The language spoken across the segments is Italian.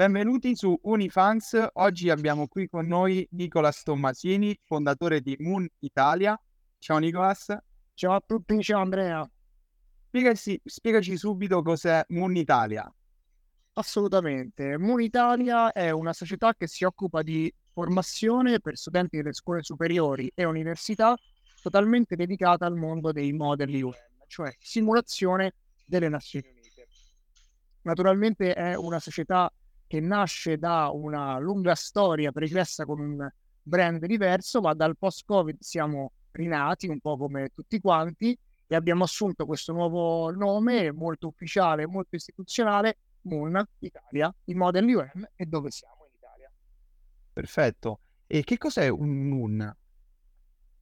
Benvenuti su Unifans. Oggi abbiamo qui con noi Nicolas Tommasini, fondatore di Moon Italia. Ciao Nicolas. Ciao a tutti, ciao Andrea. Spiegaci, spiegaci subito cos'è Moon Italia. Assolutamente. Moon Italia è una società che si occupa di formazione per studenti delle scuole superiori e università totalmente dedicata al mondo dei modelli UM, cioè simulazione delle Nazioni Unite. Naturalmente è una società che nasce da una lunga storia pregressa con un brand diverso, ma dal post-Covid siamo rinati un po' come tutti quanti e abbiamo assunto questo nuovo nome molto ufficiale, molto istituzionale, Moon Italia, il Model UM e dove siamo in Italia. Perfetto. E che cos'è un Moon?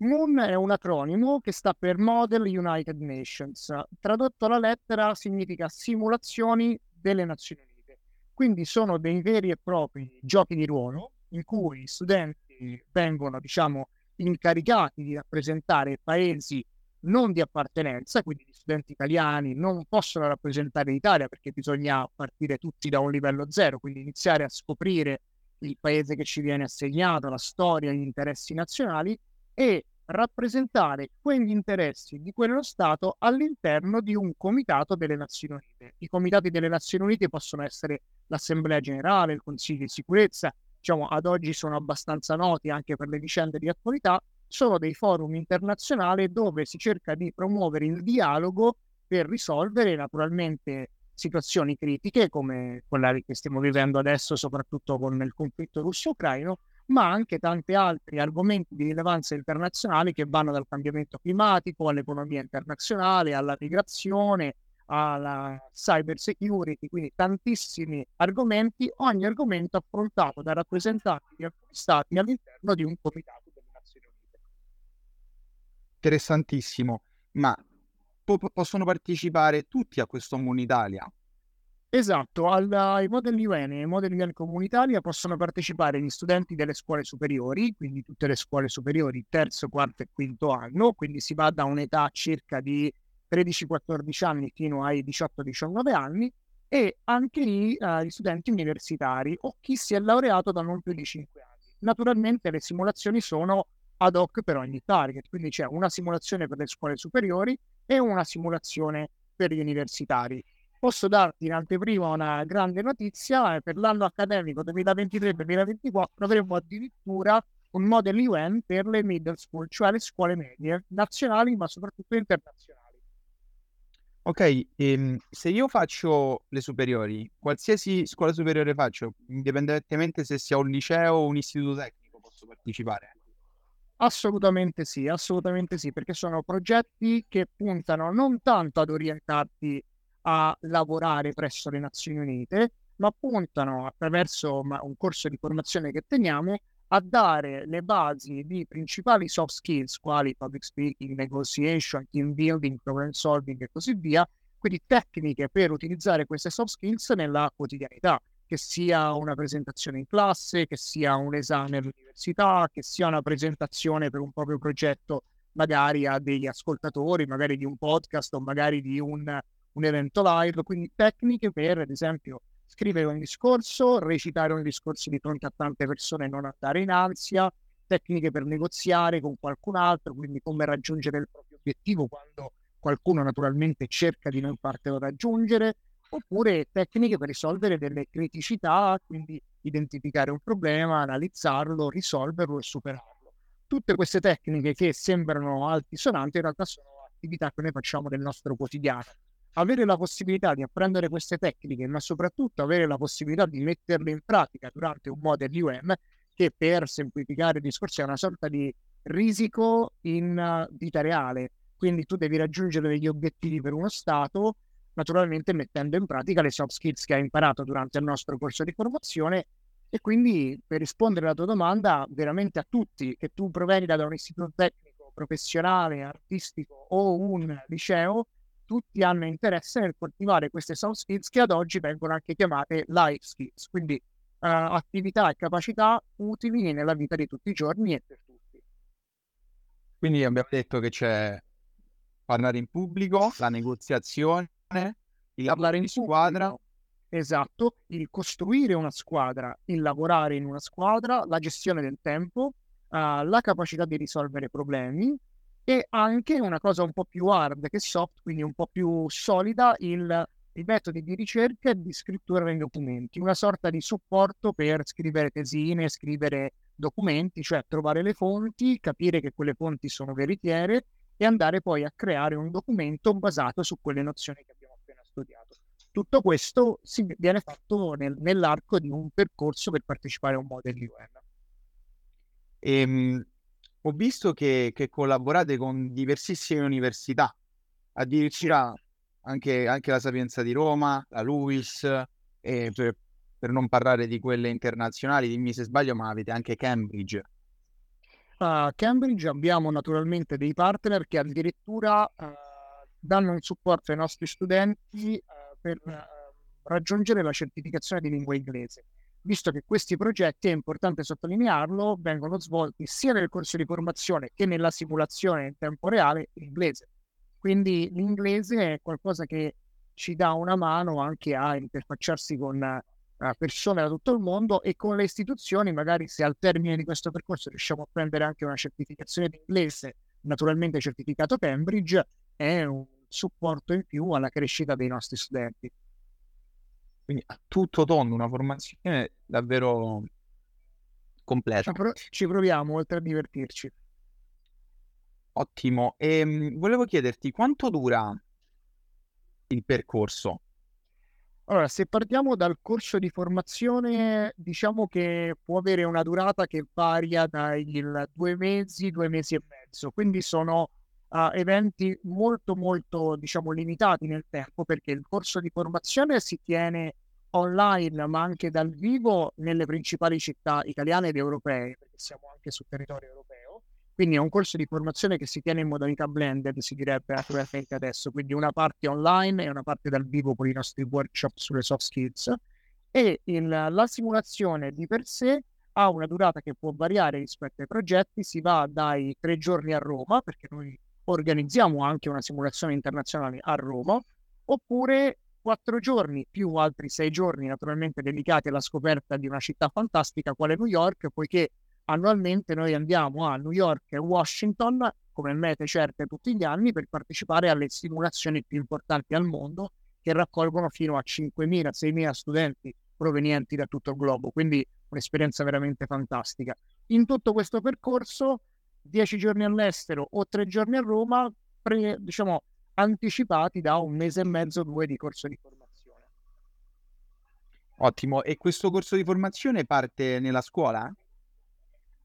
Moon è un acronimo che sta per Model United Nations. Tradotto alla lettera significa simulazioni delle Nazioni. Quindi sono dei veri e propri giochi di ruolo in cui gli studenti vengono, diciamo, incaricati di rappresentare paesi non di appartenenza, quindi gli studenti italiani non possono rappresentare l'Italia perché bisogna partire tutti da un livello zero, quindi iniziare a scoprire il paese che ci viene assegnato, la storia, gli interessi nazionali e rappresentare quegli interessi di quello Stato all'interno di un comitato delle Nazioni Unite. I comitati delle Nazioni Unite possono essere l'Assemblea Generale, il Consiglio di Sicurezza, diciamo ad oggi sono abbastanza noti anche per le vicende di attualità, sono dei forum internazionali dove si cerca di promuovere il dialogo per risolvere naturalmente situazioni critiche come quella che stiamo vivendo adesso, soprattutto con il conflitto russo-ucraino, ma anche tanti altri argomenti di rilevanza internazionale che vanno dal cambiamento climatico all'economia internazionale, alla migrazione, alla cyber security, quindi tantissimi argomenti, ogni argomento affrontato da rappresentanti di alcuni stati all'interno di un comitato delle Nazioni Unite. Interessantissimo, ma po- possono partecipare tutti a questo Moon Italia? Esatto, al, ai modelli UN e ai modelli UN comunitaria possono partecipare gli studenti delle scuole superiori, quindi tutte le scuole superiori, terzo, quarto e quinto anno, quindi si va da un'età circa di 13-14 anni fino ai 18-19 anni, e anche gli, uh, gli studenti universitari o chi si è laureato da non più di 5 anni. Naturalmente le simulazioni sono ad hoc per ogni target, quindi c'è una simulazione per le scuole superiori e una simulazione per gli universitari posso darti in anteprima una grande notizia, eh, per l'anno accademico 2023-2024 avremo addirittura un Model UN per le middle school, cioè le scuole medie, nazionali ma soprattutto internazionali. Ok, ehm, se io faccio le superiori, qualsiasi scuola superiore faccio, indipendentemente se sia un liceo o un istituto tecnico, posso partecipare? Assolutamente sì, assolutamente sì, perché sono progetti che puntano non tanto ad orientarti a lavorare presso le Nazioni Unite, ma puntano attraverso un corso di formazione che teniamo a dare le basi di principali soft skills quali public speaking, negotiation, team building, problem solving e così via, quindi tecniche per utilizzare queste soft skills nella quotidianità, che sia una presentazione in classe, che sia un esame all'università, che sia una presentazione per un proprio progetto magari a degli ascoltatori, magari di un podcast o magari di un un evento live, quindi tecniche per, ad esempio, scrivere un discorso, recitare un discorso di fronte a tante persone e non andare in ansia, tecniche per negoziare con qualcun altro, quindi come raggiungere il proprio obiettivo quando qualcuno naturalmente cerca di non fartelo raggiungere, oppure tecniche per risolvere delle criticità, quindi identificare un problema, analizzarlo, risolverlo e superarlo. Tutte queste tecniche che sembrano altisonanti in realtà sono attività che noi facciamo nel nostro quotidiano avere la possibilità di apprendere queste tecniche, ma soprattutto avere la possibilità di metterle in pratica durante un model UM, che per semplificare il discorso è una sorta di risico in vita reale. Quindi tu devi raggiungere degli obiettivi per uno stato, naturalmente mettendo in pratica le soft skills che hai imparato durante il nostro corso di formazione. E quindi per rispondere alla tua domanda, veramente a tutti, che tu provieni da un istituto tecnico, professionale, artistico o un liceo, tutti hanno interesse nel coltivare queste soft skills che ad oggi vengono anche chiamate life skills, quindi uh, attività e capacità utili nella vita di tutti i giorni e per tutti. Quindi abbiamo detto che c'è parlare in pubblico, la negoziazione, il parlare in squadra. Esatto, il costruire una squadra, il lavorare in una squadra, la gestione del tempo, uh, la capacità di risolvere problemi e anche una cosa un po' più hard che soft, quindi un po' più solida, il, i metodi di ricerca e di scrittura dei documenti, una sorta di supporto per scrivere tesine, scrivere documenti, cioè trovare le fonti, capire che quelle fonti sono veritiere e andare poi a creare un documento basato su quelle nozioni che abbiamo appena studiato. Tutto questo si, viene fatto nel, nell'arco di un percorso per partecipare a un Model UN. Ehm, ho visto che, che, collaborate con diversissime università, addirittura anche, anche la Sapienza di Roma, la LUIS, eh, per, per, non parlare di quelle internazionali, dimmi se sbaglio, ma avete anche Cambridge. A Cambridge abbiamo naturalmente dei partner che addirittura uh, danno un supporto ai nostri studenti uh, per uh, raggiungere la certificazione di lingua inglese visto che questi progetti, è importante sottolinearlo, vengono svolti sia nel corso di formazione che nella simulazione in tempo reale in inglese. Quindi l'inglese è qualcosa che ci dà una mano anche a interfacciarsi con uh, persone da tutto il mondo e con le istituzioni, magari se al termine di questo percorso riusciamo a prendere anche una certificazione di inglese, naturalmente certificato Cambridge, è un supporto in più alla crescita dei nostri studenti. Quindi a tutto tondo, una formazione davvero completa. Pro- ci proviamo, oltre a divertirci. Ottimo. E ehm, volevo chiederti quanto dura il percorso? Allora, se partiamo dal corso di formazione, diciamo che può avere una durata che varia dai due mesi, due mesi e mezzo, quindi sono uh, eventi molto molto diciamo limitati nel tempo perché il corso di formazione si tiene online ma anche dal vivo nelle principali città italiane ed europee perché siamo anche sul territorio europeo. Quindi è un corso di formazione che si tiene in modalità blended si direbbe naturalmente adesso. Quindi una parte online e una parte dal vivo con i nostri workshop sulle soft skills. E il, la simulazione di per sé ha una durata che può variare rispetto ai progetti. Si va dai tre giorni a Roma perché noi organizziamo anche una simulazione internazionale a Roma, oppure quattro giorni più altri sei giorni naturalmente dedicati alla scoperta di una città fantastica quale New York, poiché annualmente noi andiamo a New York e Washington come mete certe tutti gli anni per partecipare alle simulazioni più importanti al mondo che raccolgono fino a 5.000-6.000 studenti provenienti da tutto il globo, quindi un'esperienza veramente fantastica. In tutto questo percorso dieci giorni all'estero o tre giorni a Roma, pre, diciamo, anticipati da un mese e mezzo, due di corso di formazione. Ottimo, e questo corso di formazione parte nella scuola?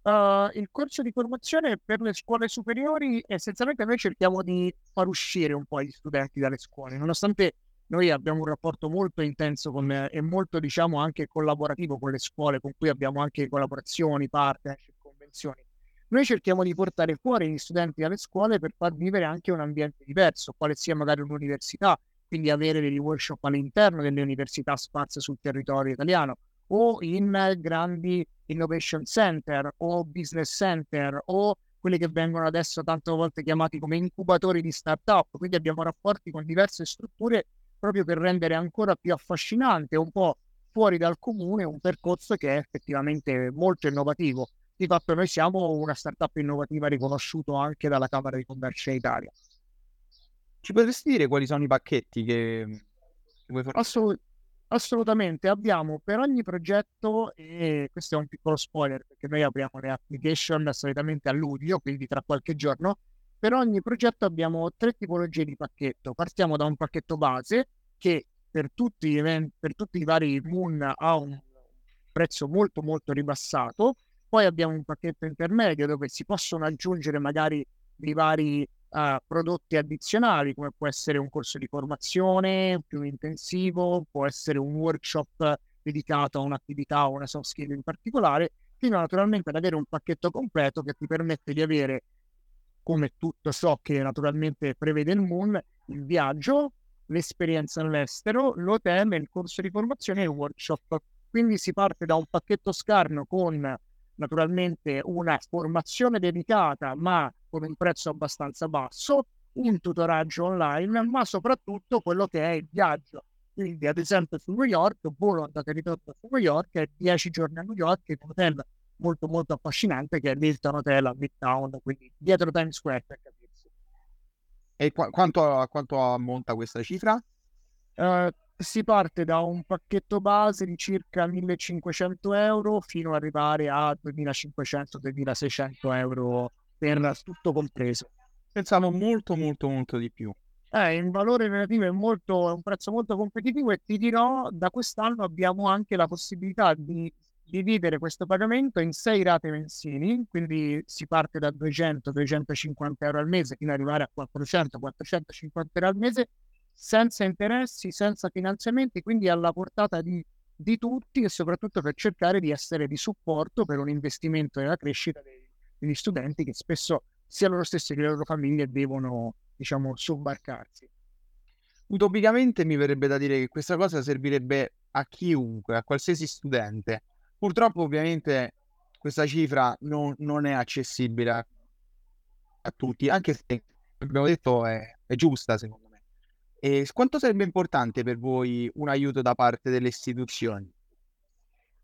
Uh, il corso di formazione per le scuole superiori, essenzialmente noi cerchiamo di far uscire un po' gli studenti dalle scuole, nonostante noi abbiamo un rapporto molto intenso con, e molto, diciamo, anche collaborativo con le scuole, con cui abbiamo anche collaborazioni, partnership, convenzioni. Noi cerchiamo di portare fuori gli studenti dalle scuole per far vivere anche un ambiente diverso, quale sia magari un'università, quindi avere degli workshop all'interno delle università sparse sul territorio italiano o in grandi innovation center o business center o quelli che vengono adesso tante volte chiamati come incubatori di startup. Quindi abbiamo rapporti con diverse strutture proprio per rendere ancora più affascinante, un po' fuori dal comune, un percorso che è effettivamente molto innovativo di fatto noi siamo una startup innovativa riconosciuta anche dalla Camera di Commercio in Italia. Ci potresti dire quali sono i pacchetti che, vuoi fare? Assolut- assolutamente, abbiamo per ogni progetto, e questo è un piccolo spoiler perché noi apriamo le application solitamente a luglio, quindi tra qualche giorno, per ogni progetto abbiamo tre tipologie di pacchetto. Partiamo da un pacchetto base che per tutti, event- per tutti i vari Moon ha un prezzo molto molto ribassato poi abbiamo un pacchetto intermedio dove si possono aggiungere magari dei vari uh, prodotti addizionali, come può essere un corso di formazione più intensivo, può essere un workshop dedicato a un'attività o una soft skill in particolare, fino naturalmente ad avere un pacchetto completo che ti permette di avere, come tutto ciò che naturalmente prevede il Moon, il viaggio, l'esperienza all'estero, l'hotel, il corso di formazione e il workshop. Quindi si parte da un pacchetto scarno con naturalmente una formazione dedicata ma con un prezzo abbastanza basso, un tutoraggio online, ma soprattutto quello che è il viaggio Quindi, ad esempio, su New York, volo andata e ritorno su New York e 10 giorni a New York in un hotel molto molto affascinante che è l'Hilton Hotel a Midtown, quindi dietro Times Square per capirsi. E qu- quanto, quanto ammonta questa cifra? Uh, si parte da un pacchetto base di circa 1500 euro fino ad arrivare a 2500-2600 euro per tutto compreso. Pensavo molto molto molto di più. Eh, in valore relativo è, molto, è un prezzo molto competitivo e ti dirò, da quest'anno abbiamo anche la possibilità di dividere questo pagamento in sei rate mensili, quindi si parte da 200-250 euro al mese fino ad arrivare a 400-450 euro al mese senza interessi, senza finanziamenti, quindi alla portata di, di, tutti e soprattutto per cercare di essere di supporto per un investimento nella crescita dei, degli studenti che spesso sia loro stessi che le loro famiglie devono, diciamo, sobbarcarsi. Utopicamente mi verrebbe da dire che questa cosa servirebbe a chiunque, a qualsiasi studente. Purtroppo ovviamente questa cifra non, non è accessibile a, a, tutti, anche se abbiamo detto è, è giusta secondo me. E quanto sarebbe importante per voi un aiuto da parte delle istituzioni?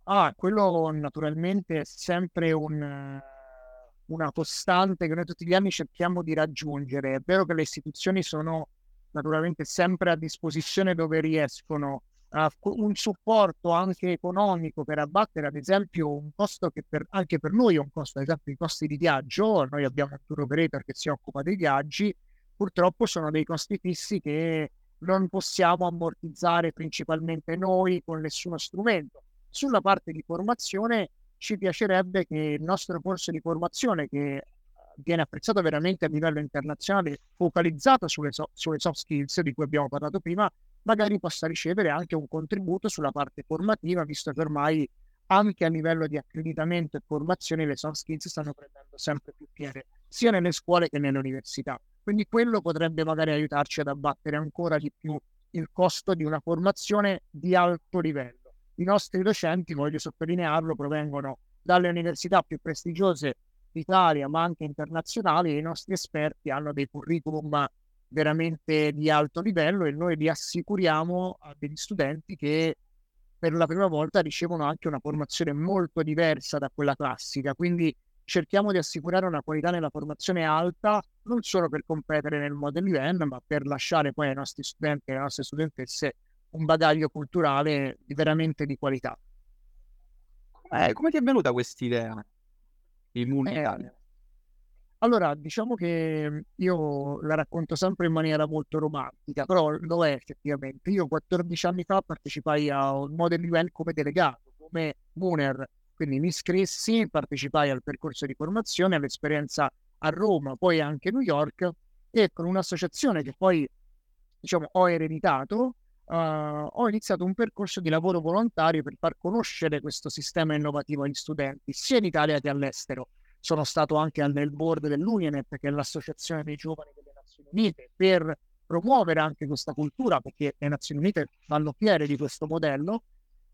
Ah, quello naturalmente è sempre un, una costante che noi tutti gli anni cerchiamo di raggiungere. È vero che le istituzioni sono naturalmente sempre a disposizione dove riescono. Uh, un supporto anche economico per abbattere, ad esempio, un costo che per, anche per noi è un costo, ad esempio, i costi di viaggio. Noi abbiamo un tour operator che si occupa dei viaggi purtroppo sono dei costi fissi che non possiamo ammortizzare principalmente noi con nessuno strumento. Sulla parte di formazione ci piacerebbe che il nostro corso di formazione, che viene apprezzato veramente a livello internazionale, focalizzato sulle, so- sulle soft skills di cui abbiamo parlato prima, magari possa ricevere anche un contributo sulla parte formativa, visto che ormai anche a livello di accreditamento e formazione le soft skills stanno prendendo sempre più piede, sia nelle scuole che nelle università. Quindi quello potrebbe magari aiutarci ad abbattere ancora di più il costo di una formazione di alto livello. I nostri docenti, voglio sottolinearlo, provengono dalle università più prestigiose d'Italia, ma anche internazionali, e i nostri esperti hanno dei curriculum veramente di alto livello e noi li assicuriamo a degli studenti che per la prima volta ricevono anche una formazione molto diversa da quella classica. Quindi cerchiamo di assicurare una qualità nella formazione alta, non solo per competere nel model event, ma per lasciare poi ai nostri studenti e alle nostre studentesse un bagaglio culturale veramente di qualità. Eh, come ti è venuta quest'idea di Moon eh, Allora, diciamo che io la racconto sempre in maniera molto romantica, però lo è effettivamente. Io 14 anni fa partecipai a un model event come delegato, come Mooner, quindi mi iscrissi, partecipai al percorso di formazione, all'esperienza a Roma, poi anche a New York e con un'associazione che poi diciamo ho ereditato, uh, ho iniziato un percorso di lavoro volontario per far conoscere questo sistema innovativo agli studenti, sia in Italia che all'estero. Sono stato anche nel board dell'UNIANET, che è l'associazione dei giovani delle Nazioni Unite, per promuovere anche questa cultura, perché le Nazioni Unite vanno fiere di questo modello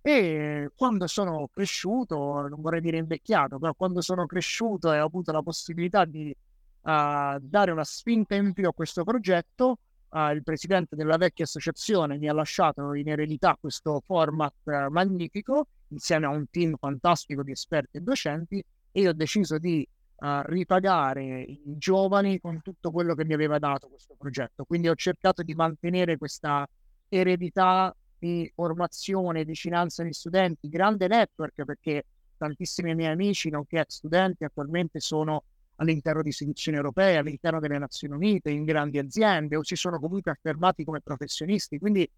e quando sono cresciuto, non vorrei dire invecchiato, però quando sono cresciuto e ho avuto la possibilità di uh, dare una spinta in più a questo progetto, uh, il presidente della vecchia associazione mi ha lasciato in eredità questo format uh, magnifico insieme a un team fantastico di esperti e docenti e io ho deciso di ripagare i giovani con tutto quello che mi aveva dato questo progetto. Quindi ho cercato di mantenere questa eredità di formazione, vicinanza agli studenti, grande network perché tantissimi miei amici, nonché studenti, attualmente sono all'interno di istituzioni europee, all'interno delle Nazioni Unite, in grandi aziende o si sono comunque affermati come professionisti. Quindi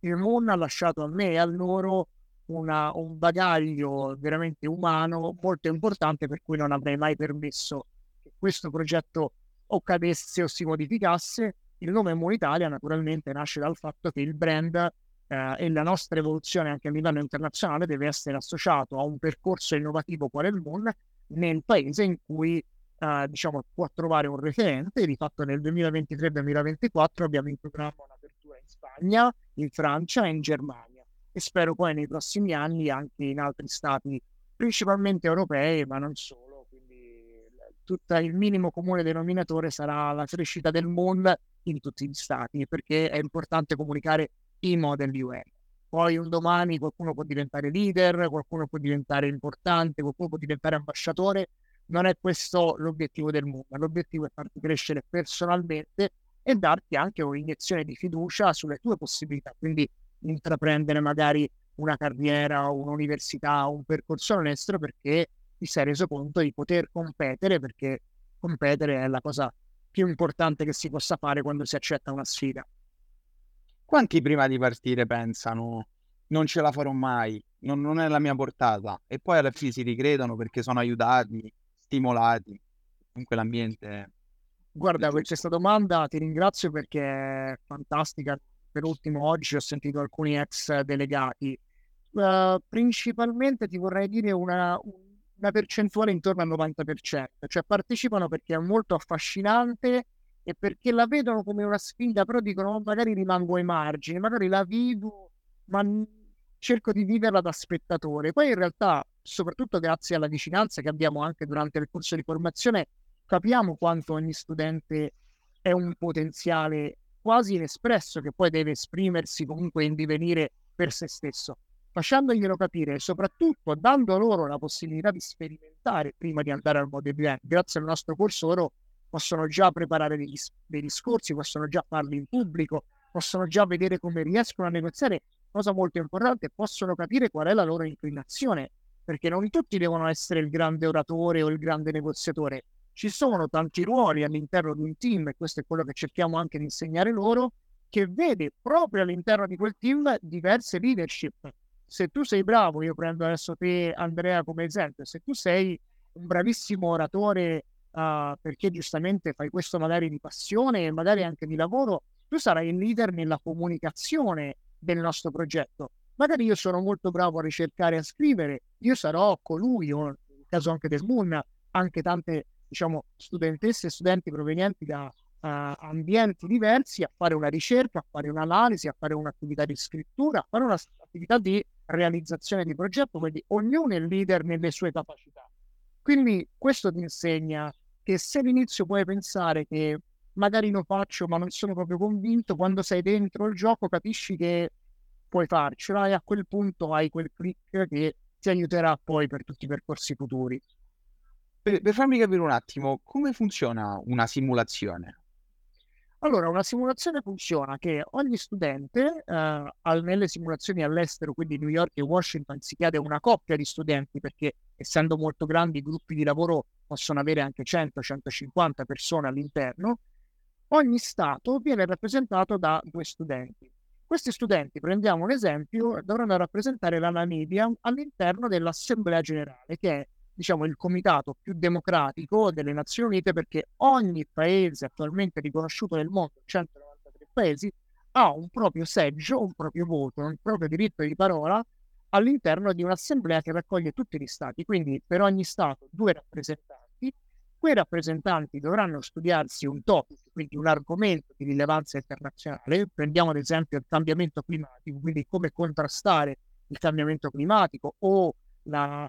il MON ha lasciato a me e a loro una, un bagaglio veramente umano molto importante per cui non avrei mai permesso che questo progetto o cadesse o si modificasse. Il nome Moon Italia naturalmente nasce dal fatto che il brand eh, e la nostra evoluzione anche a livello internazionale deve essere associato a un percorso innovativo quale il Moon nel paese in cui eh, diciamo, può trovare un referente. Di fatto nel 2023-2024 abbiamo in programma un'apertura in Spagna, in Francia e in Germania e spero poi nei prossimi anni anche in altri stati, principalmente europei, ma non solo. Quindi tutto il minimo comune denominatore sarà la crescita del mondo in tutti gli stati, perché è importante comunicare i modelli UN. Poi un domani qualcuno può diventare leader, qualcuno può diventare importante, qualcuno può diventare ambasciatore. Non è questo l'obiettivo del mondo. L'obiettivo è farti crescere personalmente e darti anche un'iniezione di fiducia sulle tue possibilità. Quindi intraprendere magari una carriera, un'università, un percorso all'estero perché ti sei reso conto di poter competere, perché competere è la cosa più importante che si possa fare quando si accetta una sfida. Quanti prima di partire pensano non ce la farò mai, non, non è la mia portata e poi alla fine si ricredono perché sono aiutati, stimolati, comunque l'ambiente... Guarda, per questa domanda ti ringrazio perché è fantastica. Per ultimo, oggi ho sentito alcuni ex delegati. Uh, principalmente ti vorrei dire una, una percentuale intorno al 90%, cioè partecipano perché è molto affascinante e perché la vedono come una sfida, però dicono oh, magari rimango ai margini, magari la vivo, ma cerco di viverla da spettatore. Poi in realtà, soprattutto grazie alla vicinanza che abbiamo anche durante il corso di formazione, capiamo quanto ogni studente è un potenziale quasi inespresso che poi deve esprimersi comunque in divenire per se stesso, facendoglielo capire e soprattutto dando loro la possibilità di sperimentare prima di andare al modello Grazie al nostro corso loro possono già preparare degli, dei discorsi, possono già farli in pubblico, possono già vedere come riescono a negoziare, cosa molto importante, possono capire qual è la loro inclinazione, perché non tutti devono essere il grande oratore o il grande negoziatore. Ci sono tanti ruoli all'interno di un team, e questo è quello che cerchiamo anche di insegnare loro, che vede proprio all'interno di quel team diverse leadership. Se tu sei bravo, io prendo adesso te Andrea come esempio, se tu sei un bravissimo oratore uh, perché giustamente fai questo magari di passione e magari anche di lavoro, tu sarai il leader nella comunicazione del nostro progetto. Magari io sono molto bravo a ricercare e a scrivere, io sarò colui, o nel caso anche del Moon, anche tante diciamo, studentesse e studenti provenienti da uh, ambienti diversi a fare una ricerca, a fare un'analisi, a fare un'attività di scrittura, a fare un'attività di realizzazione di progetto, quindi ognuno è leader nelle sue capacità. Quindi questo ti insegna che se all'inizio puoi pensare che magari lo faccio ma non sono proprio convinto, quando sei dentro il gioco capisci che puoi farcela e a quel punto hai quel click che ti aiuterà poi per tutti i percorsi futuri. Per, per farmi capire un attimo, come funziona una simulazione? Allora, una simulazione funziona che ogni studente, eh, nelle simulazioni all'estero, quindi New York e Washington, si chiede una coppia di studenti perché essendo molto grandi i gruppi di lavoro possono avere anche 100-150 persone all'interno, ogni Stato viene rappresentato da due studenti. Questi studenti, prendiamo un esempio, dovranno rappresentare la Namibia all'interno dell'Assemblea Generale, che è diciamo, il comitato più democratico delle Nazioni Unite perché ogni paese attualmente riconosciuto nel mondo, 193 paesi, ha un proprio seggio, un proprio voto, un proprio diritto di parola all'interno di un'assemblea che raccoglie tutti gli stati. Quindi per ogni stato due rappresentanti. Quei rappresentanti dovranno studiarsi un topic, quindi un argomento di rilevanza internazionale. Prendiamo ad esempio il cambiamento climatico, quindi come contrastare il cambiamento climatico o la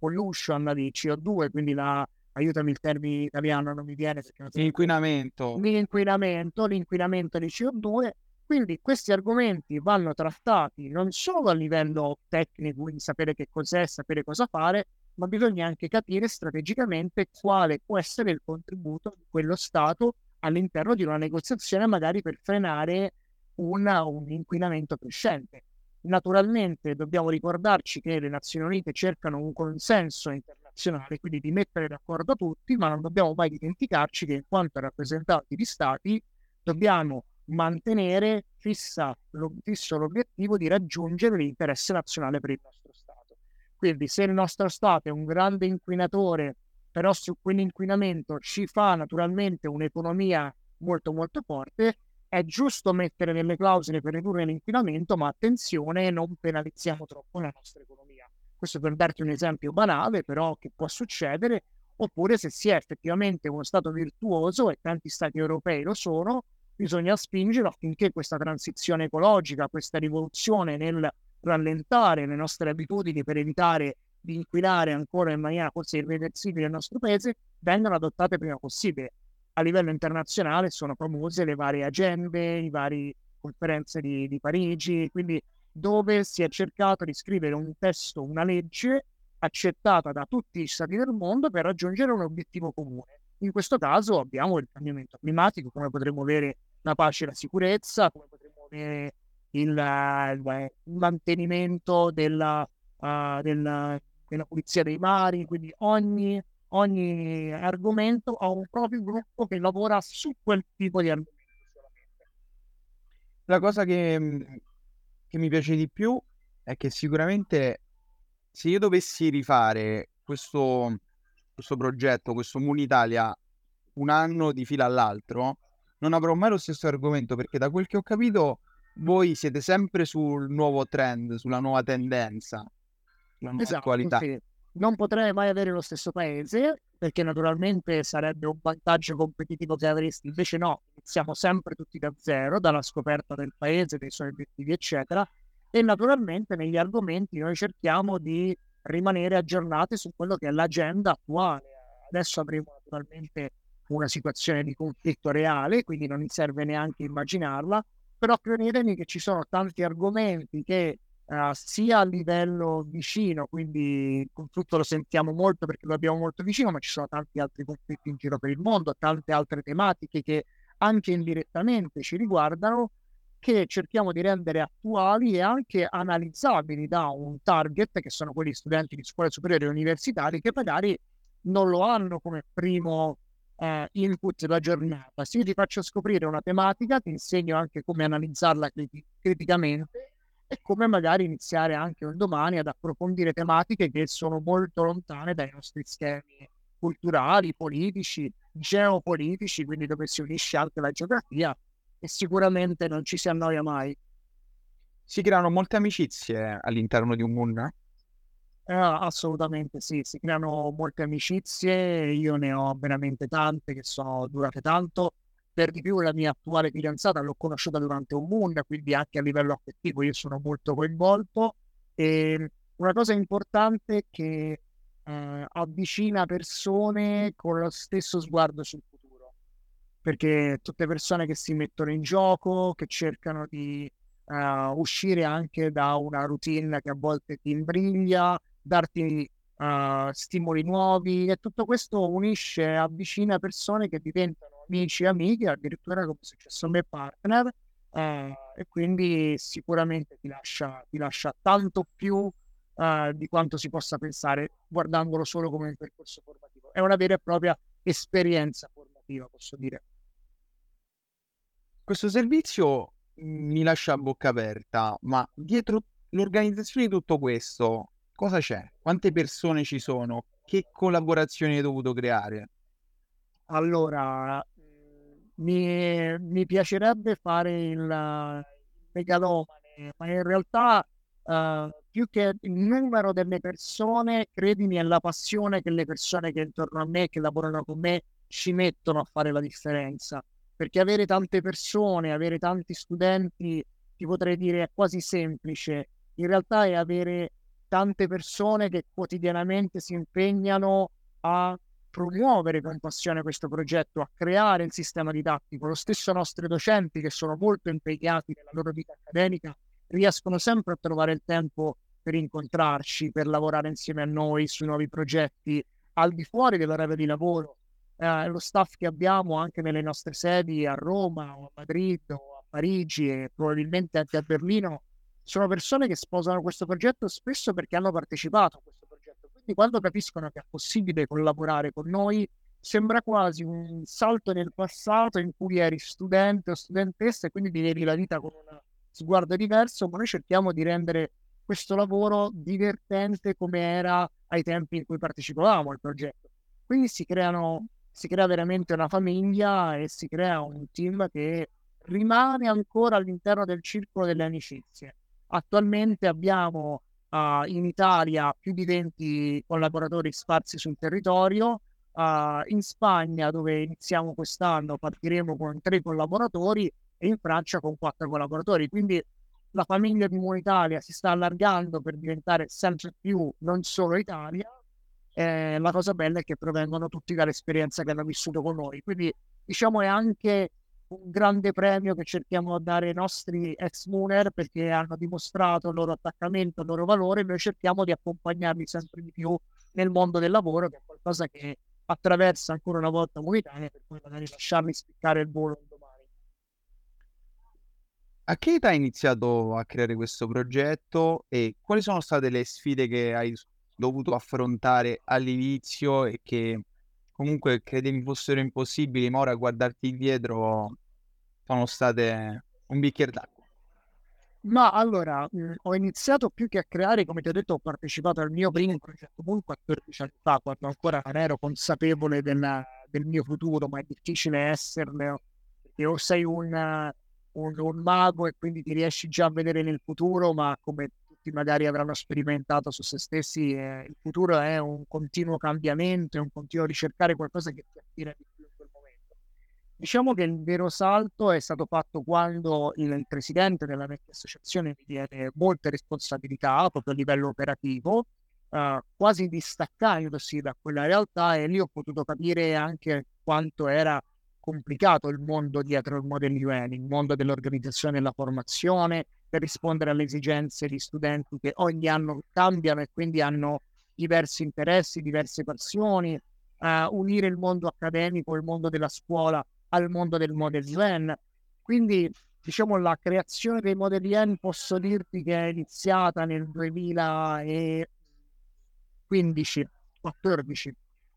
pollution di CO2, quindi la, aiutami il termine italiano, non mi viene L'inquinamento. L'inquinamento, l'inquinamento di CO2. Quindi questi argomenti vanno trattati non solo a livello tecnico, quindi sapere che cos'è, sapere cosa fare, ma bisogna anche capire strategicamente quale può essere il contributo di quello Stato all'interno di una negoziazione magari per frenare una, un inquinamento crescente. Naturalmente dobbiamo ricordarci che le Nazioni Unite cercano un consenso internazionale, quindi di mettere d'accordo tutti, ma non dobbiamo mai dimenticarci che in quanto rappresentanti di Stati dobbiamo mantenere fissa, lo, fisso l'obiettivo di raggiungere l'interesse nazionale per il nostro Stato. Quindi se il nostro Stato è un grande inquinatore, però su quell'inquinamento ci fa naturalmente un'economia molto molto forte, è giusto mettere delle clausole per ridurre l'inquinamento, ma attenzione, non penalizziamo troppo la nostra economia. Questo per darti un esempio banale, però che può succedere, oppure se si è effettivamente uno Stato virtuoso, e tanti Stati europei lo sono, bisogna spingere affinché questa transizione ecologica, questa rivoluzione nel rallentare le nostre abitudini per evitare di inquinare ancora in maniera forse irreversibile il nostro paese, vengano adottate prima possibile a livello internazionale sono famose le varie agende, i vari conferenze di, di Parigi, quindi dove si è cercato di scrivere un testo, una legge accettata da tutti gli stati del mondo per raggiungere un obiettivo comune. In questo caso abbiamo il cambiamento climatico, come potremmo avere la pace e la sicurezza, come potremmo avere il, il mantenimento della, uh, della, della, pulizia dei mari, quindi ogni, ogni argomento ha un proprio gruppo che lavora su quel tipo di argomento. La cosa che, che mi piace di più è che sicuramente se io dovessi rifare questo, questo progetto, questo Moon Italia, un anno di fila all'altro, non avrò mai lo stesso argomento perché da quel che ho capito voi siete sempre sul nuovo trend, sulla nuova tendenza, la nuova esatto, attualità. Sì. Non potrei mai avere lo stesso paese perché naturalmente sarebbe un vantaggio competitivo che avresti, invece no, iniziamo sempre tutti da zero, dalla scoperta del paese, dei suoi obiettivi, eccetera, e naturalmente negli argomenti noi cerchiamo di rimanere aggiornati su quello che è l'agenda attuale. Adesso avremo naturalmente una situazione di conflitto reale, quindi non serve neanche immaginarla, però credetemi che ci sono tanti argomenti che uh, sia a livello vicino, quindi il conflitto lo sentiamo molto perché lo abbiamo molto vicino, ma ci sono tanti altri conflitti in giro per il mondo, tante altre tematiche che anche indirettamente ci riguardano che cerchiamo di rendere attuali e anche analizzabili da un target che sono quelli studenti di scuole superiori e universitari che magari non lo hanno come primo eh, input della giornata. Se io ti faccio scoprire una tematica, ti insegno anche come analizzarla criti- criticamente e come magari iniziare anche un domani ad approfondire tematiche che sono molto lontane dai nostri schemi culturali, politici, geopolitici, quindi dove si unisce anche la geografia e sicuramente non ci si annoia mai. Si creano molte amicizie all'interno di un moon? Eh, assolutamente sì, si creano molte amicizie, io ne ho veramente tante che sono durate tanto. Per di più la mia attuale fidanzata l'ho conosciuta durante un moon, quindi anche a livello affettivo io sono molto coinvolto. E una cosa importante è che eh, avvicina persone con lo stesso sguardo sul perché tutte persone che si mettono in gioco, che cercano di uh, uscire anche da una routine che a volte ti imbriglia, darti uh, stimoli nuovi e tutto questo unisce, avvicina persone che diventano amici e amiche, addirittura come è successo a me partner, uh, e quindi sicuramente ti lascia, ti lascia tanto più di quanto si possa pensare guardandolo solo come un percorso formativo. È una vera e propria esperienza formativa, posso dire. Questo servizio mi lascia a bocca aperta, ma dietro l'organizzazione di tutto questo, cosa c'è? Quante persone ci sono? Che collaborazioni hai dovuto creare? Allora, mi, mi piacerebbe fare il megalomane, ma in realtà uh, più che il numero delle persone, credimi, è la passione che le persone che intorno a me, che lavorano con me, ci mettono a fare la differenza perché avere tante persone, avere tanti studenti, ti potrei dire è quasi semplice. In realtà è avere tante persone che quotidianamente si impegnano a promuovere con passione questo progetto, a creare il sistema didattico. Lo stesso nostri docenti, che sono molto impegnati nella loro vita accademica, riescono sempre a trovare il tempo per incontrarci, per lavorare insieme a noi sui nuovi progetti al di fuori dell'orario di lavoro eh, lo staff che abbiamo anche nelle nostre sedi a Roma o a Madrid o a Parigi e probabilmente anche a Berlino sono persone che sposano questo progetto spesso perché hanno partecipato a questo progetto. Quindi quando capiscono che è possibile collaborare con noi, sembra quasi un salto nel passato in cui eri studente o studentessa e quindi vivevi la vita con un sguardo diverso, ma noi cerchiamo di rendere questo lavoro divertente come era ai tempi in cui partecipavamo al progetto. Quindi si creano si crea veramente una famiglia e si crea un team che rimane ancora all'interno del circolo delle amicizie. Attualmente abbiamo uh, in Italia più di 20 collaboratori sparsi sul territorio, uh, in Spagna dove iniziamo quest'anno partiremo con tre collaboratori e in Francia con quattro collaboratori. Quindi la famiglia di Buon Italia si sta allargando per diventare sempre più non solo Italia, eh, la cosa bella è che provengono tutti dall'esperienza che hanno vissuto con noi. Quindi diciamo è anche un grande premio che cerchiamo di dare ai nostri ex Mooner perché hanno dimostrato il loro attaccamento, il loro valore, noi cerchiamo di accompagnarli sempre di più nel mondo del lavoro, che è qualcosa che attraversa ancora una volta Moritania per poi magari lasciarli spiccare il volo domani. A che età hai iniziato a creare questo progetto e quali sono state le sfide che hai dovuto affrontare all'inizio e che comunque credevi fossero impossibili, ma ora guardarti indietro sono state un bicchiere d'acqua. Ma allora, mh, ho iniziato più che a creare, come ti ho detto, ho partecipato al mio primo progetto Moon 14 anni fa, quando ancora non ero consapevole della, del mio futuro, ma è difficile esserne, perché o sei un, un, un mago e quindi ti riesci già a vedere nel futuro, ma come tutti magari avranno sperimentato su se stessi, eh, il futuro è un continuo cambiamento, è un continuo ricercare qualcosa che ti attira di più in quel momento. Diciamo che il vero salto è stato fatto quando il, presidente della vecchia associazione mi diede molte responsabilità proprio a livello operativo, eh, quasi distaccandosi da quella realtà e lì ho potuto capire anche quanto era complicato il mondo dietro il modelling learning, il mondo dell'organizzazione e della formazione, per rispondere alle esigenze di studenti che ogni anno cambiano e quindi hanno diversi interessi, diverse passioni, uh, unire il mondo accademico, il mondo della scuola al mondo del model N. Quindi, diciamo, la creazione dei model N posso dirti che è iniziata nel 2015, 14,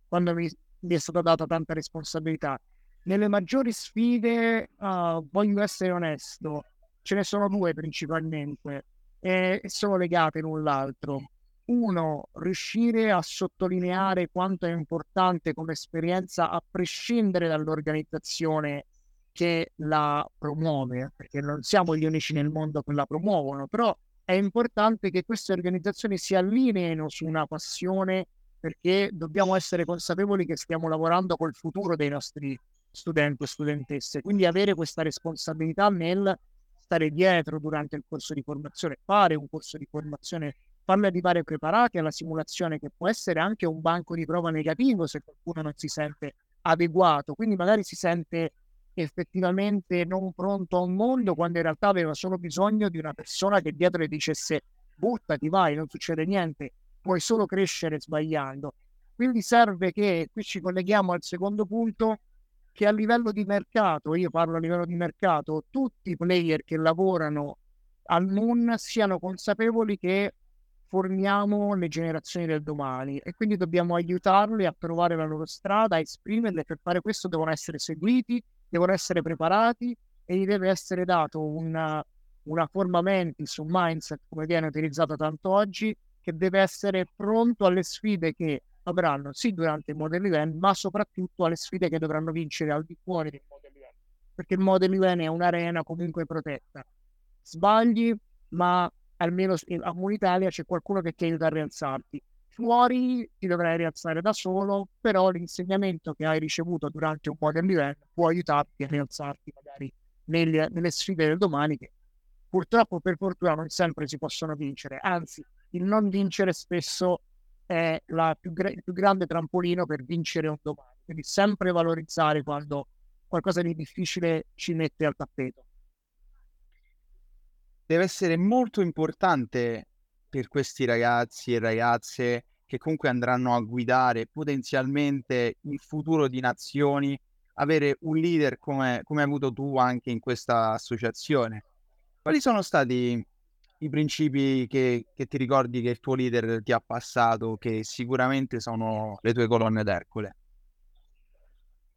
quando mi, mi è stata data tanta responsabilità. Nelle maggiori sfide, uh, voglio essere onesto, ce ne sono due principalmente e sono legate l'un l'altro. Uno, riuscire a sottolineare quanto è importante come esperienza a prescindere dall'organizzazione che la promuove, perché non siamo gli unici nel mondo che la promuovono, però è importante che queste organizzazioni si allineino su una passione perché dobbiamo essere consapevoli che stiamo lavorando col futuro dei nostri studenti e studentesse, quindi avere questa responsabilità nel stare dietro durante il corso di formazione, fare un corso di formazione, farli arrivare preparati alla simulazione che può essere anche un banco di prova negativo se qualcuno non si sente adeguato, quindi magari si sente effettivamente non pronto a un mondo quando in realtà aveva solo bisogno di una persona che dietro le dicesse buttati, vai, non succede niente, puoi solo crescere sbagliando. Quindi serve che, qui ci colleghiamo al secondo punto, che a livello di mercato, io parlo a livello di mercato, tutti i player che lavorano al Moon siano consapevoli che formiamo le generazioni del domani e quindi dobbiamo aiutarli a trovare la loro strada, a esprimerle. Per fare questo devono essere seguiti, devono essere preparati e gli deve essere dato una, una forma mentis, un mindset come viene utilizzato tanto oggi, che deve essere pronto alle sfide che avranno sì durante il model event, ma soprattutto alle sfide che dovranno vincere al di fuori del model event, perché il model event è un'arena comunque protetta. Sbagli, ma almeno a Monitalia c'è qualcuno che ti aiuta a rialzarti. Fuori ti dovrai rialzare da solo, però l'insegnamento che hai ricevuto durante un model event può aiutarti a rialzarti magari nelle, nelle sfide del domani che purtroppo per fortuna non sempre si possono vincere, anzi il non vincere spesso è più il più grande trampolino per vincere un domani. Quindi sempre valorizzare quando qualcosa di difficile ci mette al tappeto. Deve essere molto importante per questi ragazzi e ragazze che comunque andranno a guidare potenzialmente il futuro di nazioni, avere un leader come, come hai avuto tu anche in questa associazione. Quali sono stati i principi che, che, ti ricordi che il tuo leader ti ha passato, che sicuramente sono le tue colonne d'Ercole?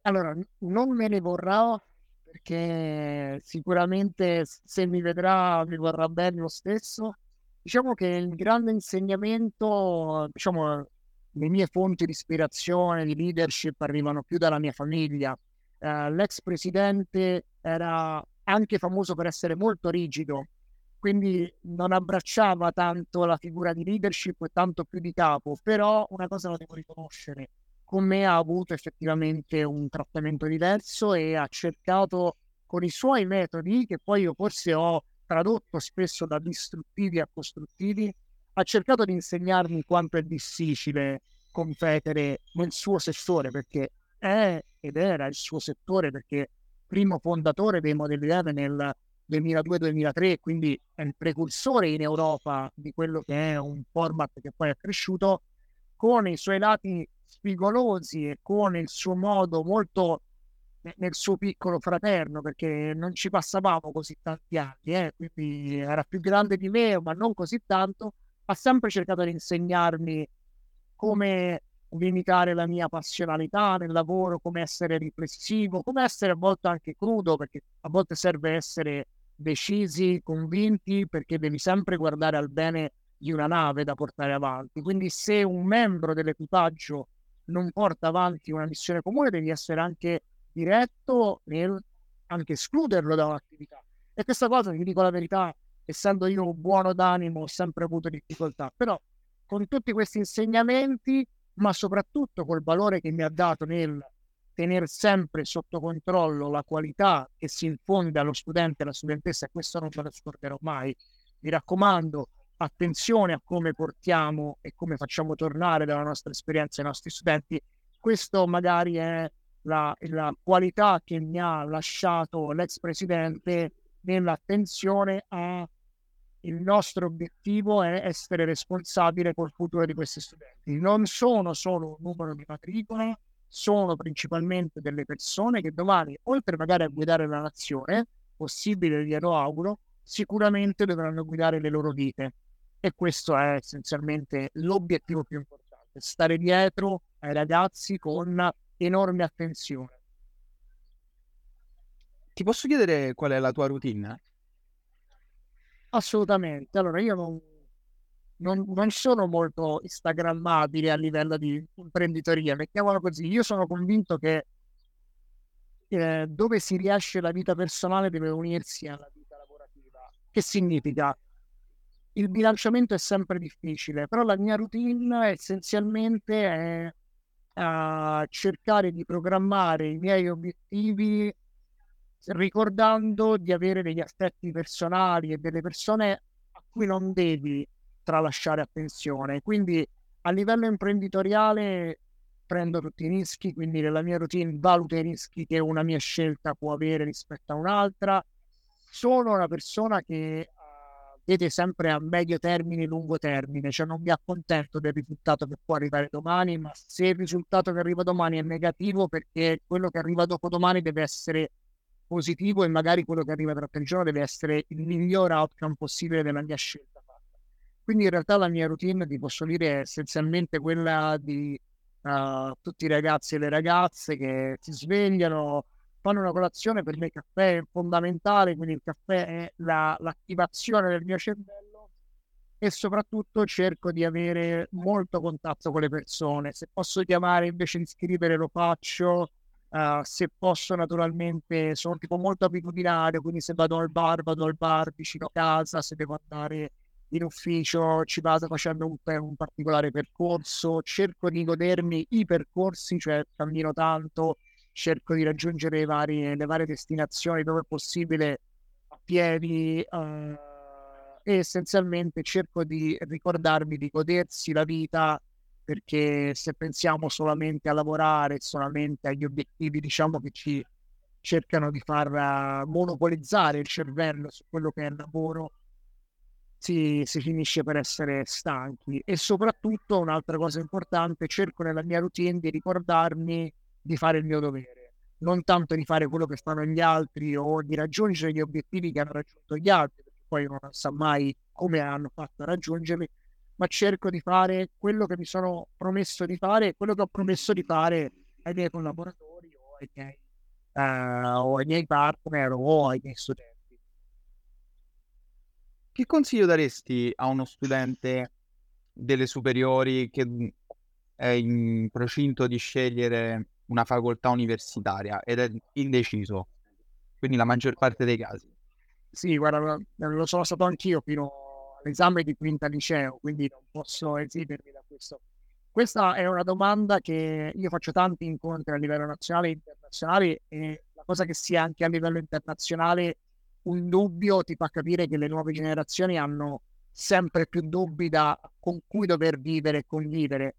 Allora, non me ne vorrà perché sicuramente se mi vedrà mi vorrà bene lo stesso. Diciamo che il grande insegnamento, diciamo, le mie fonti di ispirazione, di leadership arrivano più dalla mia famiglia. Uh, l'ex presidente era anche famoso per essere molto rigido quindi non abbracciava tanto la figura di leadership e tanto più di capo, però una cosa la devo riconoscere, con me ha avuto effettivamente un trattamento diverso e ha cercato con i suoi metodi, che poi io forse ho tradotto spesso da distruttivi a costruttivi, ha cercato di insegnarmi quanto è difficile competere nel suo settore, perché è ed era il suo settore, perché primo fondatore dei modelli nel 2002-2003, quindi è il precursore in Europa di quello che è un format che poi è cresciuto, con i suoi lati spigolosi e con il suo modo molto nel suo piccolo fraterno, perché non ci passavamo così tanti anni, eh? quindi era più grande di me, ma non così tanto, ha sempre cercato di insegnarmi come limitare la mia passionalità nel lavoro, come essere riflessivo, come essere a volte anche crudo, perché a volte serve essere decisi, convinti, perché devi sempre guardare al bene di una nave da portare avanti. Quindi se un membro dell'equipaggio non porta avanti una missione comune, devi essere anche diretto nel anche escluderlo da un'attività. E questa cosa, vi dico la verità, essendo io buono d'animo, ho sempre avuto difficoltà. Però con tutti questi insegnamenti, ma soprattutto col valore che mi ha dato nel tenere sempre sotto controllo la qualità che si infonde allo studente e alla studentessa, e questo non me lo scorderò mai. Mi raccomando, attenzione a come portiamo e come facciamo tornare dalla nostra esperienza i nostri studenti. Questo magari è la, la qualità che mi ha lasciato l'ex presidente nell'attenzione a il nostro obiettivo è essere responsabile col futuro di questi studenti. Non sono solo un numero di matricola, sono principalmente delle persone che domani, oltre magari a guidare la nazione, possibile glielo auguro, sicuramente dovranno guidare le loro vite. E questo è essenzialmente l'obiettivo più importante, stare dietro ai ragazzi con enorme attenzione. Ti posso chiedere qual è la tua routine? Assolutamente. Allora, io non, non, non sono molto instagrammabile a livello di imprenditoria, mettiamolo così. Io sono convinto che eh, dove si riesce la vita personale deve unirsi alla vita lavorativa. Che significa? Il bilanciamento è sempre difficile, però la mia routine essenzialmente è uh, cercare di programmare i miei obiettivi ricordando di avere degli aspetti personali e delle persone a cui non devi tralasciare attenzione. Quindi a livello imprenditoriale prendo tutti i rischi, quindi nella mia routine valuto i rischi che una mia scelta può avere rispetto a un'altra. Sono una persona che uh, vede sempre a medio termine e lungo termine, cioè non mi accontento del risultato che può arrivare domani, ma se il risultato che arriva domani è negativo perché quello che arriva dopo domani deve essere positivo e magari quello che arriva tra tre giorni deve essere il miglior outcome possibile della mia scelta. Quindi in realtà la mia routine, ti posso dire, è essenzialmente quella di uh, tutti i ragazzi e le ragazze che si svegliano, fanno una colazione, per me il caffè è fondamentale, quindi il caffè è la, l'attivazione del mio cervello e soprattutto cerco di avere molto contatto con le persone. Se posso chiamare invece di scrivere lo faccio, Uh, se posso naturalmente sono tipo molto abitudinario quindi se vado al bar vado al bar vicino a casa se devo andare in ufficio ci vado facendo un, un particolare percorso cerco di godermi i percorsi cioè cammino tanto cerco di raggiungere varie, le varie destinazioni dove è possibile a piedi uh, e essenzialmente cerco di ricordarmi di godersi la vita perché se pensiamo solamente a lavorare, solamente agli obiettivi, diciamo che ci cercano di far uh, monopolizzare il cervello su quello che è il lavoro, si, si, finisce per essere stanchi. E soprattutto, un'altra cosa importante, cerco nella mia routine di ricordarmi di fare il mio dovere, non tanto di fare quello che fanno gli altri o di raggiungere gli obiettivi che hanno raggiunto gli altri, perché poi non sa mai come hanno fatto a raggiungerli, ma cerco di fare quello che mi sono promesso di fare, quello che ho promesso di fare ai miei collaboratori o ai miei, uh, o ai miei partner o ai miei studenti. Che consiglio daresti a uno studente delle superiori che è in procinto di scegliere una facoltà universitaria ed è indeciso, quindi la maggior parte dei casi? Sì, guarda, lo sono stato anch'io fino a l'esame di quinta liceo, quindi non posso esimermi da questo. Questa è una domanda che io faccio tanti incontri a livello nazionale e internazionale e la cosa che sia anche a livello internazionale un dubbio ti fa capire che le nuove generazioni hanno sempre più dubbi da con cui dover vivere e convivere.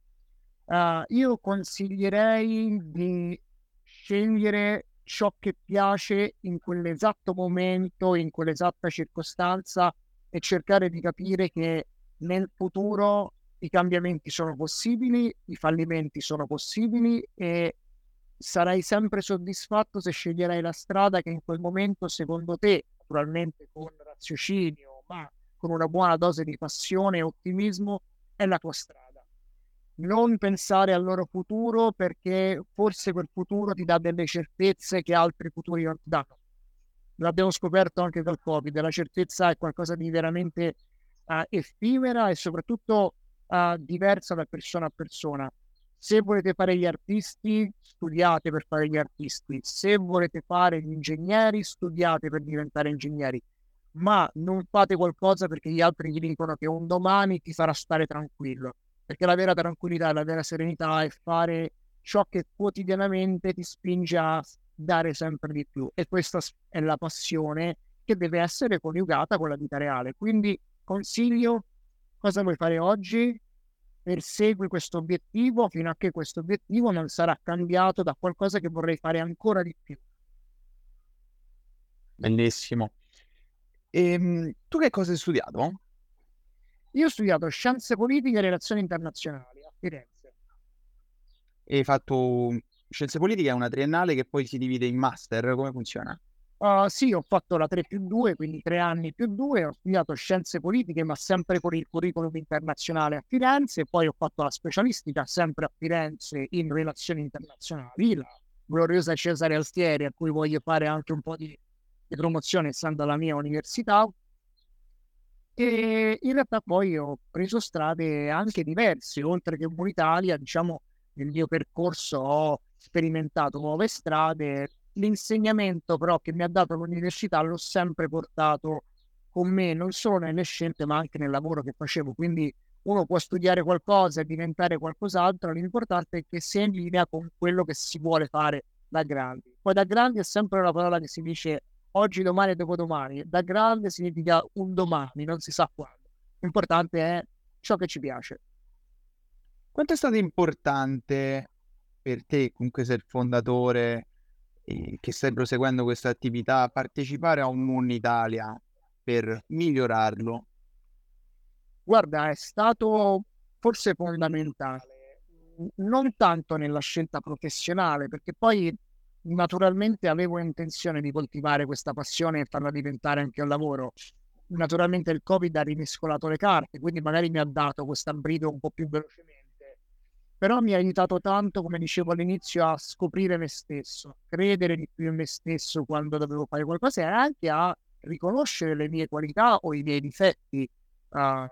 Uh, io consiglierei di scegliere ciò che piace in quell'esatto momento, in quell'esatta circostanza e cercare di capire che nel futuro i cambiamenti sono possibili, i fallimenti sono possibili e sarai sempre soddisfatto se sceglierai la strada che in quel momento, secondo te, naturalmente con raziocinio, ma con una buona dose di passione e ottimismo, è la tua strada. Non pensare al loro futuro perché forse quel futuro ti dà delle certezze che altri futuri non ti danno. L'abbiamo scoperto anche dal Covid, la certezza è qualcosa di veramente uh, effimera e soprattutto uh, diversa da persona a persona. Se volete fare gli artisti, studiate per fare gli artisti. Se volete fare gli ingegneri, studiate per diventare ingegneri. Ma non fate qualcosa perché gli altri vi dicono che un domani ti farà stare tranquillo. Perché la vera tranquillità, la vera serenità è fare ciò che quotidianamente ti spinge a dare sempre di più. E questa è la passione che deve essere coniugata con la vita reale. Quindi consiglio cosa vuoi fare oggi? Persegui questo obiettivo fino a che questo obiettivo non sarà cambiato da qualcosa che vorrei fare ancora di più. Bellissimo. E, ehm, tu che cosa hai studiato? Io ho studiato scienze politiche e relazioni internazionali a Firenze. E hai fatto scienze politiche, è una triennale che poi si divide in master, come funziona? Uh, sì, ho fatto la 3 più 2, quindi tre anni più 2, ho studiato scienze politiche, ma sempre con il curriculum internazionale a Firenze, poi ho fatto la specialistica sempre a Firenze in relazioni internazionali, la gloriosa Cesare Altieri, a cui voglio fare anche un po' di, di promozione essendo la mia università. E in realtà poi ho preso strade anche diverse, oltre che in Italia, diciamo, nel mio percorso ho sperimentato nuove strade, l'insegnamento però che mi ha dato l'università l'ho sempre portato con me, non solo nelle scelte ma anche nel lavoro che facevo. Quindi uno può studiare qualcosa e diventare qualcos'altro, l'importante è che sia in linea con quello che si vuole fare da grandi. Poi da grandi è sempre una parola che si dice oggi, domani e dopodomani. Da grande significa un domani, non si sa quando. L'importante è ciò che ci piace. Quanto è stato importante per te, comunque sei il fondatore, che stai proseguendo questa attività, partecipare a un Moon Italia per migliorarlo? Guarda, è stato forse fondamentale, non tanto nella scelta professionale, perché poi naturalmente avevo intenzione di coltivare questa passione e farla diventare anche un lavoro. Naturalmente il Covid ha rimescolato le carte, quindi magari mi ha dato questo abbrido un po' più velocemente però mi ha aiutato tanto, come dicevo all'inizio, a scoprire me stesso, credere di più in me stesso quando dovevo fare qualcosa e anche a riconoscere le mie qualità o i miei difetti. Uh,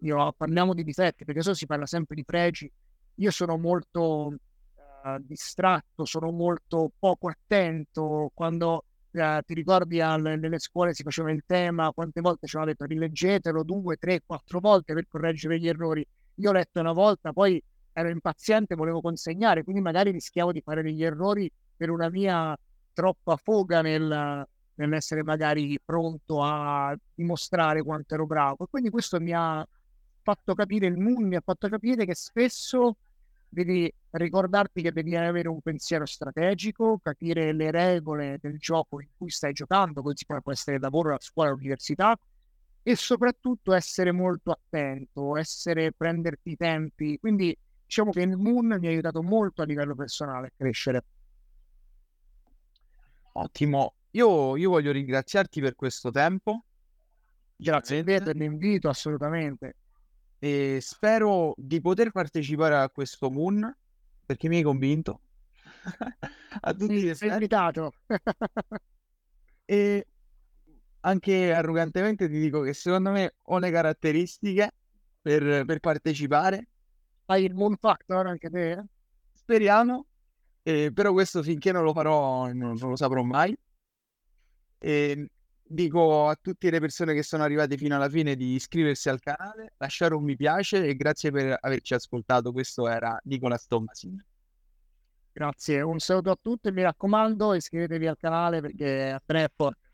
io, parliamo di difetti perché so si parla sempre di pregi. Io sono molto uh, distratto, sono molto poco attento. Quando uh, ti ricordi alle, nelle scuole si faceva il tema, quante volte ci hanno detto rileggetelo due, tre, quattro volte per correggere gli errori io ho letto una volta, poi ero impaziente, volevo consegnare, quindi magari rischiavo di fare degli errori per una mia troppa foga nel, nell'essere magari pronto a dimostrare quanto ero bravo. E quindi questo mi ha fatto capire, il moon mi ha fatto capire che spesso devi ricordarti che devi avere un pensiero strategico, capire le regole del gioco in cui stai giocando, così può essere il lavoro, la scuola, l'università, e soprattutto essere molto attento, essere prenderti i tempi. Quindi diciamo che il Moon mi ha aiutato molto a livello personale a crescere. Ottimo, io, io voglio ringraziarti per questo tempo. Grazie a te per l'invito, assolutamente. E spero di poter partecipare a questo Moon perché mi hai convinto. a tutti sì, sei invitato. e anche arrogantemente ti dico che secondo me ho le caratteristiche per, per partecipare. Hai il Moon Factor anche te? Speriamo, eh, però questo finché non lo farò non, non lo saprò mai. E dico a tutte le persone che sono arrivate fino alla fine di iscriversi al canale, lasciare un mi piace e grazie per averci ascoltato. Questo era Nicola Tommasin. Grazie, un saluto a tutti, mi raccomando iscrivetevi al canale perché a tre è forte.